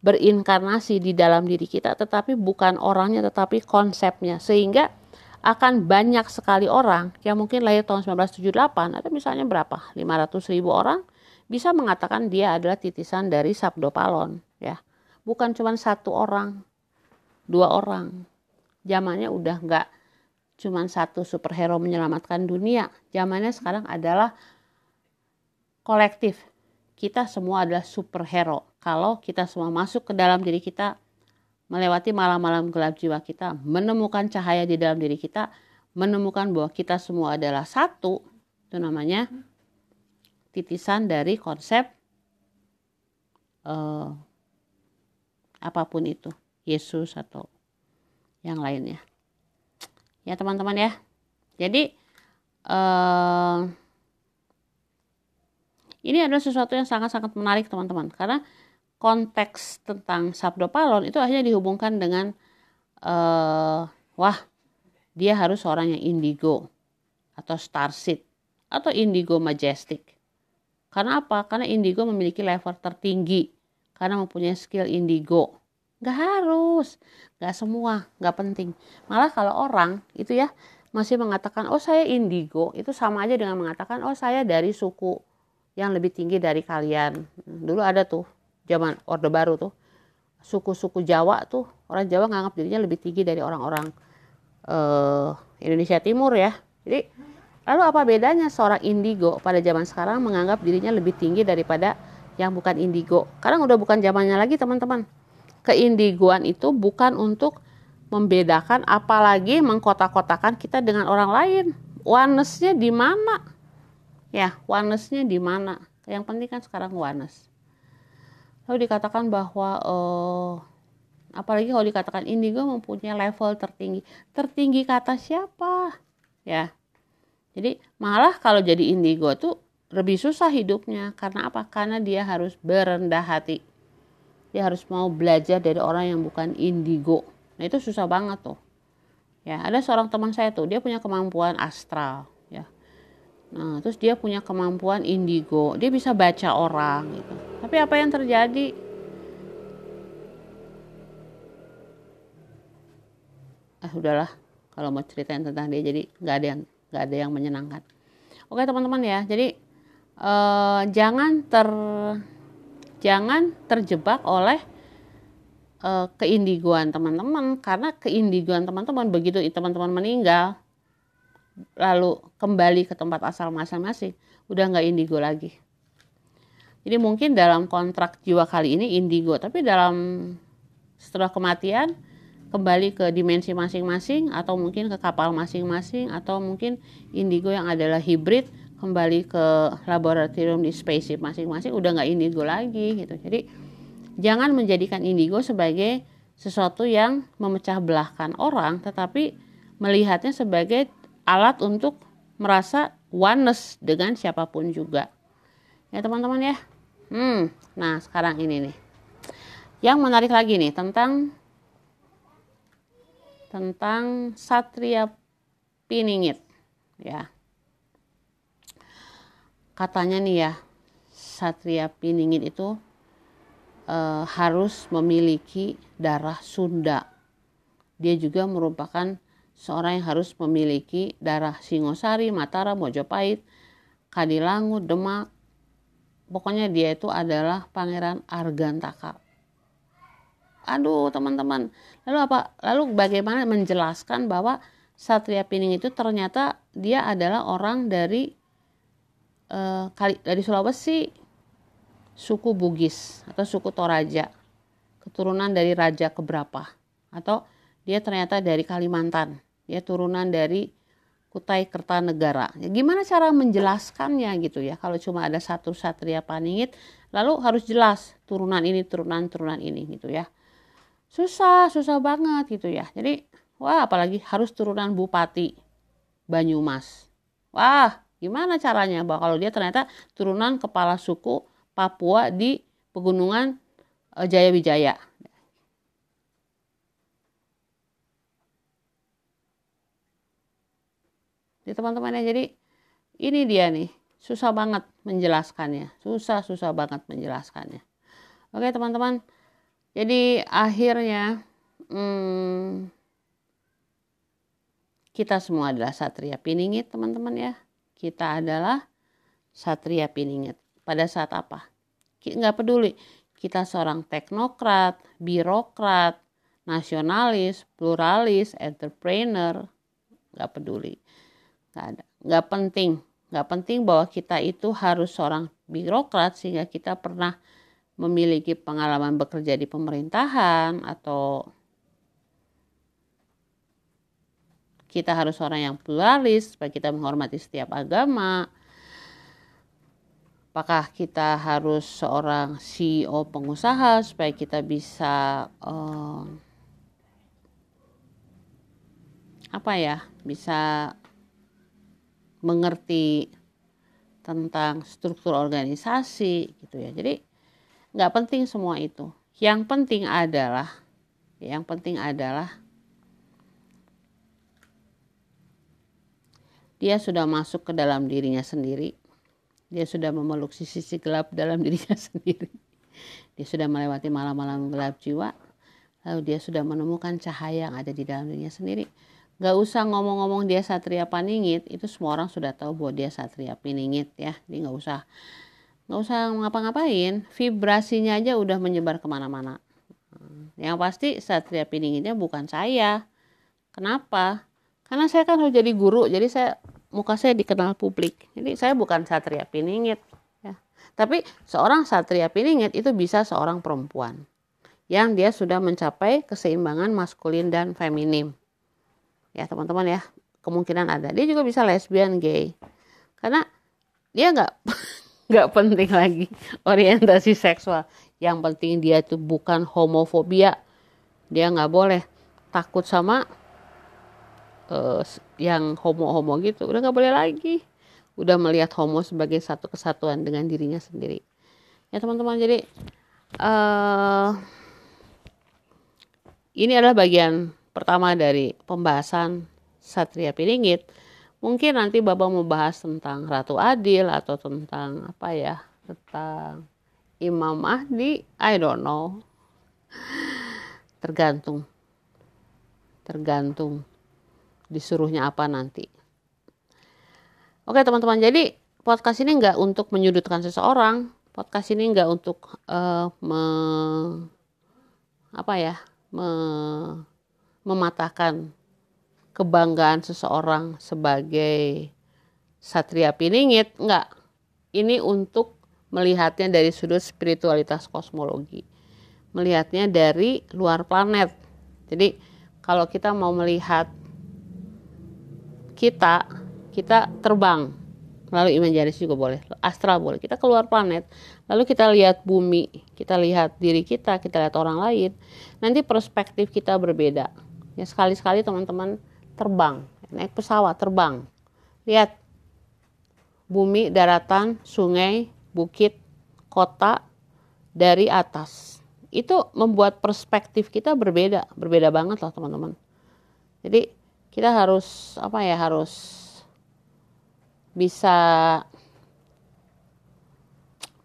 berinkarnasi di dalam diri kita, tetapi bukan orangnya, tetapi konsepnya. Sehingga akan banyak sekali orang yang mungkin lahir tahun 1978, atau misalnya berapa, 500 ribu orang, bisa mengatakan dia adalah titisan dari Sabdo Palon. ya Bukan cuma satu orang, dua orang. Zamannya udah nggak cuma satu superhero menyelamatkan dunia. Zamannya sekarang adalah kolektif. Kita semua adalah superhero. Kalau kita semua masuk ke dalam diri kita, melewati malam-malam gelap jiwa kita, menemukan cahaya di dalam diri kita, menemukan bahwa kita semua adalah satu, itu namanya titisan dari konsep uh, apa pun itu, Yesus atau yang lainnya. Ya teman-teman ya. Jadi uh, ini adalah sesuatu yang sangat-sangat menarik teman-teman karena konteks tentang sabdo palon itu akhirnya dihubungkan dengan uh, wah dia harus seorang yang indigo atau starseed atau indigo majestic. Karena apa? Karena indigo memiliki level tertinggi karena mempunyai skill indigo. Gak harus, gak semua, gak penting. Malah kalau orang itu ya masih mengatakan oh saya indigo itu sama aja dengan mengatakan oh saya dari suku yang lebih tinggi dari kalian. Dulu ada tuh zaman Orde Baru tuh suku-suku Jawa tuh orang Jawa nganggap dirinya lebih tinggi dari orang-orang uh, Indonesia Timur ya. Jadi lalu apa bedanya seorang indigo pada zaman sekarang menganggap dirinya lebih tinggi daripada yang bukan indigo? Karena udah bukan zamannya lagi teman-teman. Keindigoan itu bukan untuk membedakan apalagi mengkotak-kotakan kita dengan orang lain. Oneness-nya di mana? ya oneness-nya di mana yang penting kan sekarang oneness lalu dikatakan bahwa uh, apalagi kalau dikatakan indigo mempunyai level tertinggi. Tertinggi kata siapa? Ya. Jadi malah kalau jadi indigo tuh lebih susah hidupnya. Karena apa? Karena dia harus berendah hati. Dia harus mau belajar dari orang yang bukan indigo. Nah itu susah banget tuh. Ya ada seorang teman saya tuh dia punya kemampuan astral Nah, terus dia punya kemampuan indigo, dia bisa baca orang gitu. Tapi apa yang terjadi? Ah udahlah, kalau mau ceritain tentang dia jadi nggak ada yang nggak ada yang menyenangkan. Oke teman-teman ya. Jadi eh, jangan ter jangan terjebak oleh uh, keindigoan teman-teman. Karena keindigoan teman-teman begitu teman-teman meninggal lalu kembali ke tempat asal masing-masing udah nggak indigo lagi. Jadi mungkin dalam kontrak jiwa kali ini indigo tapi dalam setelah kematian kembali ke dimensi masing-masing atau mungkin ke kapal masing-masing atau mungkin indigo yang adalah hibrid kembali ke laboratorium di spaceship masing-masing udah nggak indigo lagi gitu. Jadi jangan menjadikan indigo sebagai sesuatu yang memecah belahkan orang tetapi melihatnya sebagai alat untuk merasa oneness dengan siapa pun juga. Ya teman-teman ya. Hmm nah sekarang ini nih. Yang menarik lagi nih tentang tentang satria piningit ya. Katanya nih ya satria piningit itu e, harus memiliki darah Sunda. Dia juga merupakan seorang yang harus memiliki darah Singosari, Mataram, Mojopahit, Kadilangu, Demak. Pokoknya dia itu adalah Pangeran Argantaka. Aduh, teman-teman. Lalu apa? Lalu bagaimana menjelaskan bahwa Satria Pining itu ternyata dia adalah orang dari uh, dari Sulawesi suku Bugis atau suku Toraja keturunan dari raja keberapa atau dia ternyata dari Kalimantan dia turunan dari Kutai Kertanegara ya, gimana cara menjelaskannya gitu ya kalau cuma ada satu satria paningit lalu harus jelas turunan ini turunan turunan ini gitu ya susah susah banget gitu ya jadi wah apalagi harus turunan bupati Banyumas wah Gimana caranya? Bahwa kalau dia ternyata turunan kepala suku Papua di pegunungan uh, Jaya Wijaya. Jadi teman-teman ya, jadi ini dia nih, susah banget menjelaskannya. Susah-susah banget menjelaskannya. Oke teman-teman, jadi akhirnya hmm, kita semua adalah satria piningit teman-teman ya kita adalah Satria Piningit. Pada saat apa? Nggak peduli. Kita seorang teknokrat, birokrat, nasionalis, pluralis, entrepreneur. Nggak peduli. Nggak ada. Nggak penting. Nggak penting bahwa kita itu harus seorang birokrat sehingga kita pernah memiliki pengalaman bekerja di pemerintahan atau kita harus orang yang pluralis supaya kita menghormati setiap agama apakah kita harus seorang CEO pengusaha supaya kita bisa uh, apa ya bisa mengerti tentang struktur organisasi gitu ya jadi nggak penting semua itu yang penting adalah yang penting adalah dia sudah masuk ke dalam dirinya sendiri. Dia sudah memeluk sisi-sisi gelap dalam dirinya sendiri. Dia sudah melewati malam-malam gelap jiwa. Lalu dia sudah menemukan cahaya yang ada di dalam dirinya sendiri. Gak usah ngomong-ngomong dia satria paningit, itu semua orang sudah tahu bahwa dia satria piningit ya. Dia gak usah nggak usah ngapa-ngapain, vibrasinya aja udah menyebar ke mana-mana. Yang pasti satria piningitnya bukan saya. Kenapa? karena saya kan harus jadi guru jadi saya muka saya dikenal publik jadi saya bukan satria piningit ya tapi seorang satria piningit itu bisa seorang perempuan yang dia sudah mencapai keseimbangan maskulin dan feminim ya teman-teman ya kemungkinan ada. Dia juga bisa lesbian gay. Karena dia nggak nggak penting lagi orientasi seksual. Yang penting dia itu bukan homofobia. Dia nggak boleh takut sama uh, yang homo-homo gitu. Udah nggak boleh lagi. Udah melihat homo sebagai satu kesatuan dengan dirinya sendiri. Ya teman-teman jadi uh, ini adalah bagian pertama dari pembahasan Satria Piringit mungkin nanti bapak mau bahas tentang Ratu Adil atau tentang apa ya tentang Imam Mahdi I don't know. Tergantung. Tergantung disuruhnya apa nanti. Oke teman-teman, jadi podcast ini nggak untuk menyudutkan seseorang, podcast ini nggak untuk uh, me, apa ya, me, mematahkan kebanggaan seseorang sebagai satria piningit, nggak. Ini untuk melihatnya dari sudut spiritualitas kosmologi, melihatnya dari luar planet. Jadi kalau kita mau melihat kita, kita terbang melalui imajinasi juga boleh, astral boleh. Kita keluar planet, lalu kita lihat bumi, kita lihat diri kita, kita lihat orang lain. Nanti perspektif kita berbeda. Ya sekali-sekali teman-teman terbang, naik pesawat terbang. Lihat bumi, daratan, sungai, bukit, kota dari atas. Itu membuat perspektif kita berbeda, berbeda banget loh teman-teman. Jadi kita harus apa ya harus bisa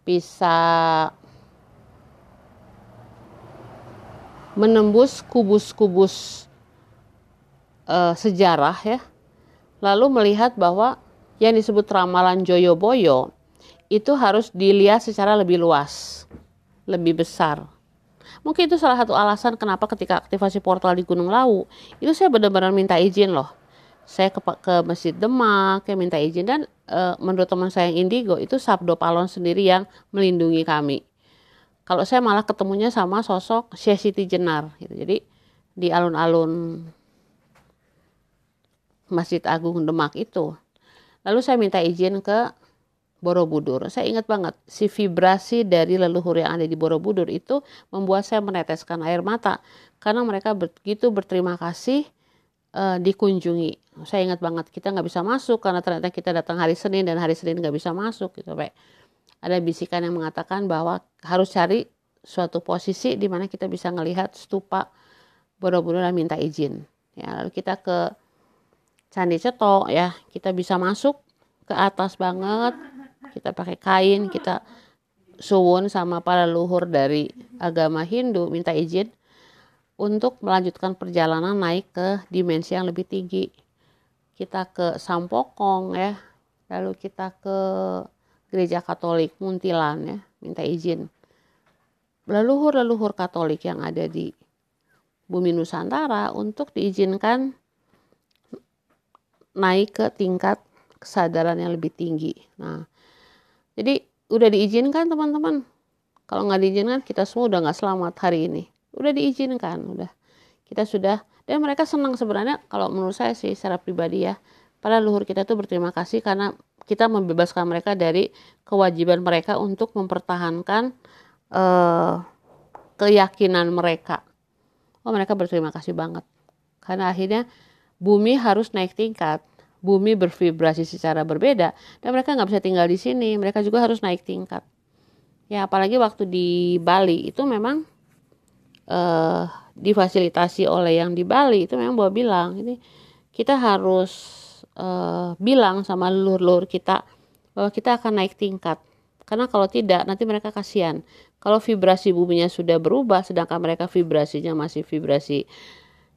bisa menembus kubus-kubus uh, sejarah ya lalu melihat bahwa yang disebut ramalan Joyoboyo itu harus dilihat secara lebih luas, lebih besar. Mungkin itu salah satu alasan kenapa ketika aktivasi portal di Gunung Lawu, itu saya benar-benar minta izin loh. Saya ke, ke Masjid Demak, saya minta izin dan e, menurut teman saya yang Indigo itu Sabdo Palon sendiri yang melindungi kami. Kalau saya malah ketemunya sama sosok Syekh Siti Jenar gitu. Jadi di alun-alun Masjid Agung Demak itu Lalu saya minta izin ke Borobudur. Saya ingat banget si vibrasi dari leluhur yang ada di Borobudur itu membuat saya meneteskan air mata karena mereka begitu berterima kasih uh, dikunjungi. Saya ingat banget kita nggak bisa masuk karena ternyata kita datang hari Senin dan hari Senin nggak bisa masuk gitu. Pak. Ada bisikan yang mengatakan bahwa harus cari suatu posisi di mana kita bisa melihat stupa Borobudur dan minta izin. Ya, lalu kita ke Candi Ceto ya. Kita bisa masuk ke atas banget. Kita pakai kain kita suwun sama para luhur dari agama Hindu minta izin untuk melanjutkan perjalanan naik ke dimensi yang lebih tinggi. Kita ke Sampokong ya. Lalu kita ke gereja Katolik Muntilan ya. Minta izin. Leluhur-leluhur Katolik yang ada di bumi Nusantara untuk diizinkan naik ke tingkat kesadaran yang lebih tinggi. Nah, jadi udah diizinkan teman-teman. Kalau nggak diizinkan kita semua udah nggak selamat hari ini. Udah diizinkan, udah kita sudah dan mereka senang sebenarnya kalau menurut saya sih secara pribadi ya para leluhur kita tuh berterima kasih karena kita membebaskan mereka dari kewajiban mereka untuk mempertahankan uh, keyakinan mereka. Oh mereka berterima kasih banget karena akhirnya bumi harus naik tingkat. Bumi bervibrasi secara berbeda dan mereka nggak bisa tinggal di sini. Mereka juga harus naik tingkat. Ya apalagi waktu di Bali itu memang uh, difasilitasi oleh yang di Bali itu memang bawa bilang. Ini kita harus uh, bilang sama lur-lur kita bahwa kita akan naik tingkat. Karena kalau tidak nanti mereka kasihan. Kalau vibrasi buminya sudah berubah sedangkan mereka vibrasinya masih vibrasi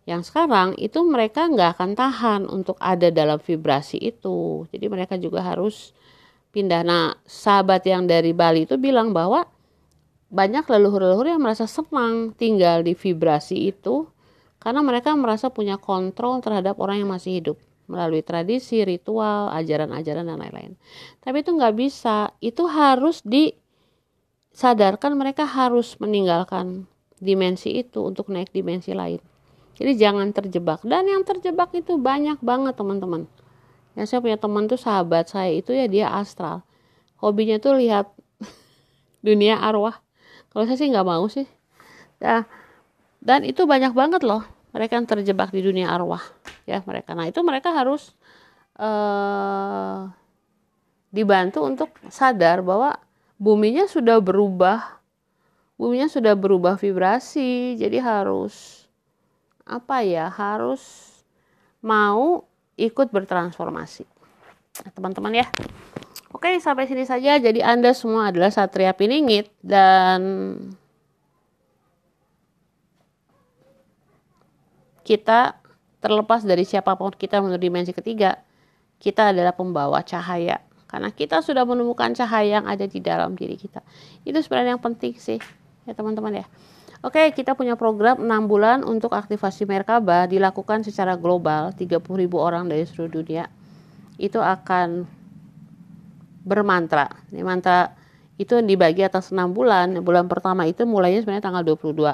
yang sekarang itu mereka nggak akan tahan untuk ada dalam vibrasi itu. Jadi mereka juga harus pindah. Nah, sahabat yang dari Bali itu bilang bahwa banyak leluhur-leluhur yang merasa senang tinggal di vibrasi itu karena mereka merasa punya kontrol terhadap orang yang masih hidup melalui tradisi, ritual, ajaran-ajaran dan lain-lain. Tapi itu nggak bisa. Itu harus disadarkan mereka harus meninggalkan dimensi itu untuk naik dimensi lain. Jadi jangan terjebak. Dan yang terjebak itu banyak banget teman-teman. Ya saya punya teman tuh sahabat saya itu ya dia astral. Hobinya tuh lihat dunia arwah. Kalau saya sih nggak mau sih. Ya, dan itu banyak banget loh mereka yang terjebak di dunia arwah ya mereka. Nah itu mereka harus uh, dibantu untuk sadar bahwa buminya sudah berubah, buminya sudah berubah vibrasi, jadi harus apa ya harus mau ikut bertransformasi teman-teman ya oke sampai sini saja jadi anda semua adalah satria piningit dan kita terlepas dari siapa pun kita menuju dimensi ketiga kita adalah pembawa cahaya karena kita sudah menemukan cahaya yang ada di dalam diri kita. Itu sebenarnya yang penting sih ya teman-teman ya. Oke, kita punya program 6 bulan untuk aktivasi Merkaba dilakukan secara global, 30.000 orang dari seluruh dunia. Itu akan bermantra. Ini mantra itu dibagi atas 6 bulan. Bulan pertama itu mulainya sebenarnya tanggal 22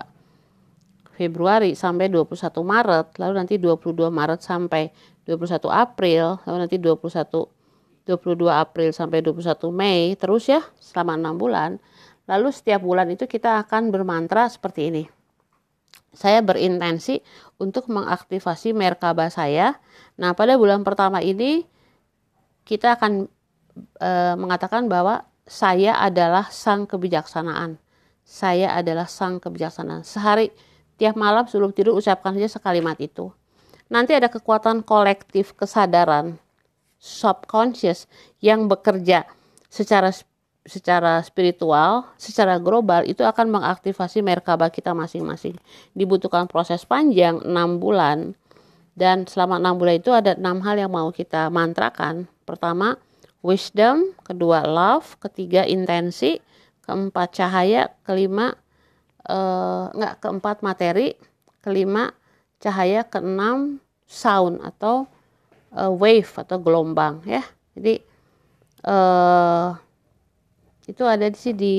Februari sampai 21 Maret, lalu nanti 22 Maret sampai 21 April, lalu nanti 21 22 April sampai 21 Mei, terus ya selama 6 bulan Lalu setiap bulan itu kita akan bermantra seperti ini. Saya berintensi untuk mengaktifasi Merkaba saya. Nah, pada bulan pertama ini kita akan e, mengatakan bahwa saya adalah sang kebijaksanaan. Saya adalah sang kebijaksanaan. Sehari tiap malam sebelum tidur ucapkan saja sekalimat itu. Nanti ada kekuatan kolektif kesadaran subconscious yang bekerja secara secara spiritual, secara global itu akan mengaktifasi merkaba kita masing-masing. Dibutuhkan proses panjang 6 bulan dan selama 6 bulan itu ada enam hal yang mau kita mantrakan. Pertama, wisdom, kedua love, ketiga intensi, keempat cahaya, kelima eh, enggak keempat materi, kelima cahaya, keenam sound atau eh, wave atau gelombang ya. Jadi eh itu ada di sini di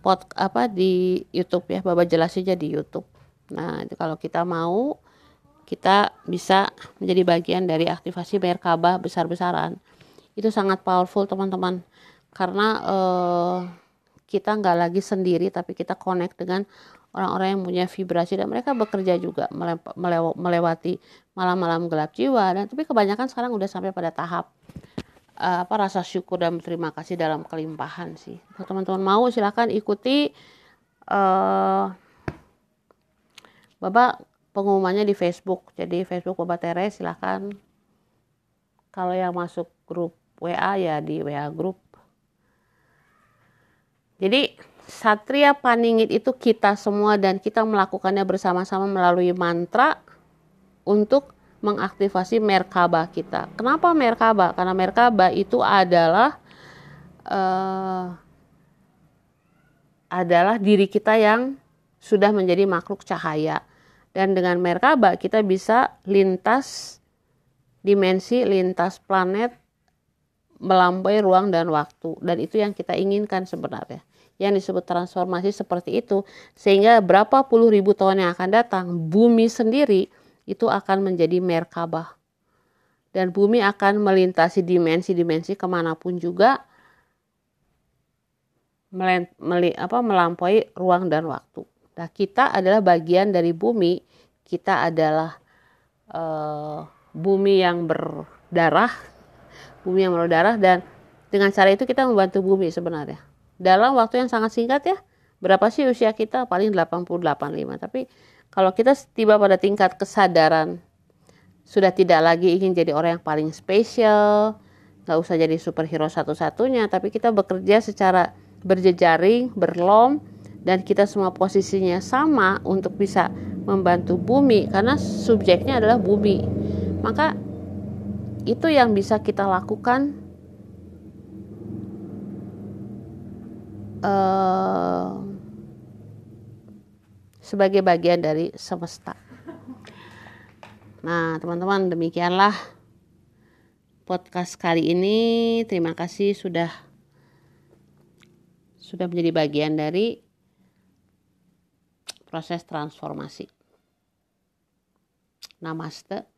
pot apa di YouTube ya. Bapak jelasin aja di YouTube. Nah itu kalau kita mau kita bisa menjadi bagian dari aktivasi Merkaba besar-besaran. Itu sangat powerful teman-teman. Karena eh, kita nggak lagi sendiri tapi kita connect dengan orang-orang yang punya vibrasi. Dan mereka bekerja juga melewati malam-malam gelap jiwa. Dan tapi kebanyakan sekarang udah sampai pada tahap uh, apa rasa syukur dan berterima kasih dalam kelimpahan sih. Kalau teman-teman mau silahkan ikuti uh, Bapak pengumumannya di Facebook. Jadi Facebook Bapak Tere silahkan kalau yang masuk grup WA ya di WA grup. Jadi Satria Paningit itu kita semua dan kita melakukannya bersama-sama melalui mantra untuk mengaktifasi Merkaba kita. Kenapa Merkaba? Karena Merkaba itu adalah uh, adalah diri kita yang sudah menjadi makhluk cahaya. Dan dengan Merkaba kita bisa lintas dimensi, lintas planet melampaui ruang dan waktu. Dan itu yang kita inginkan sebenarnya. Yang disebut transformasi seperti itu. Sehingga berapa puluh ribu tahun yang akan datang, bumi sendiri itu akan menjadi Merkabah. Dan bumi akan melintasi dimensi-dimensi ke mana pun juga meli, apa, melampaui ruang dan waktu. Nah, kita adalah bagian dari bumi. Kita adalah uh, bumi yang berdarah, bumi yang berdarah dan dengan cara itu kita membantu bumi sebenarnya. Dalam waktu yang sangat singkat ya. Berapa sih usia kita? Paling 80 85. Tapi kalau kita tiba pada tingkat kesadaran sudah tidak lagi ingin jadi orang yang paling spesial, nggak usah jadi superhero satu-satunya, tapi kita bekerja secara berjejaring, berlom, dan kita semua posisinya sama untuk bisa membantu bumi karena subjeknya adalah bumi. Maka itu yang bisa kita lakukan uh, sebagai bagian dari semesta. Nah, teman-teman, demikianlah podcast kali ini. Terima kasih sudah sudah menjadi bagian dari proses transformasi. Namaste.